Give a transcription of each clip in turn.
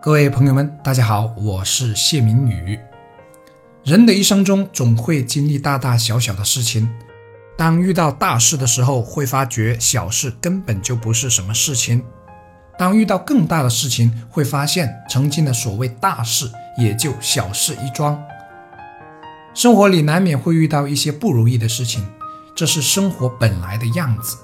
各位朋友们，大家好，我是谢明宇。人的一生中总会经历大大小小的事情，当遇到大事的时候，会发觉小事根本就不是什么事情；当遇到更大的事情，会发现曾经的所谓大事也就小事一桩。生活里难免会遇到一些不如意的事情，这是生活本来的样子。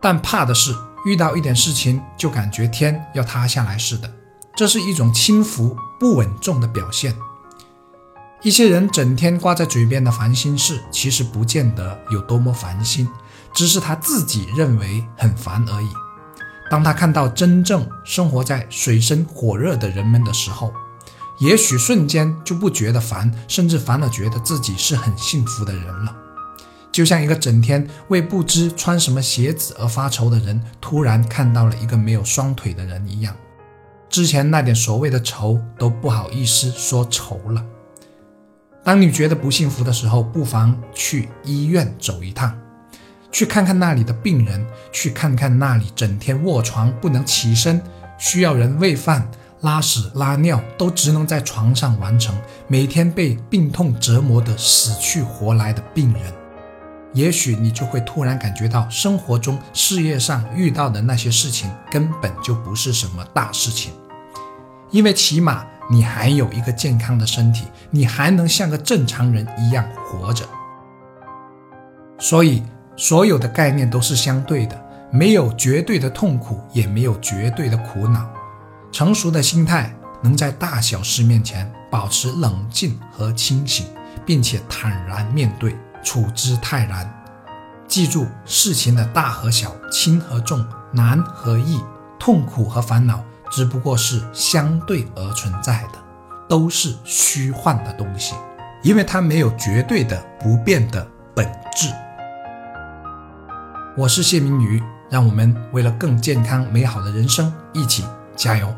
但怕的是遇到一点事情就感觉天要塌下来似的。这是一种轻浮不稳重的表现。一些人整天挂在嘴边的烦心事，其实不见得有多么烦心，只是他自己认为很烦而已。当他看到真正生活在水深火热的人们的时候，也许瞬间就不觉得烦，甚至反而觉得自己是很幸福的人了。就像一个整天为不知穿什么鞋子而发愁的人，突然看到了一个没有双腿的人一样。之前那点所谓的愁都不好意思说愁了。当你觉得不幸福的时候，不妨去医院走一趟，去看看那里的病人，去看看那里整天卧床不能起身，需要人喂饭、拉屎、拉尿都只能在床上完成，每天被病痛折磨得死去活来的病人。也许你就会突然感觉到，生活中、事业上遇到的那些事情根本就不是什么大事情。因为起码你还有一个健康的身体，你还能像个正常人一样活着。所以，所有的概念都是相对的，没有绝对的痛苦，也没有绝对的苦恼。成熟的心态能在大小事面前保持冷静和清醒，并且坦然面对，处之泰然。记住事情的大和小、轻和重、难和易、痛苦和烦恼。只不过是相对而存在的，都是虚幻的东西，因为它没有绝对的不变的本质。我是谢明宇，让我们为了更健康美好的人生一起加油。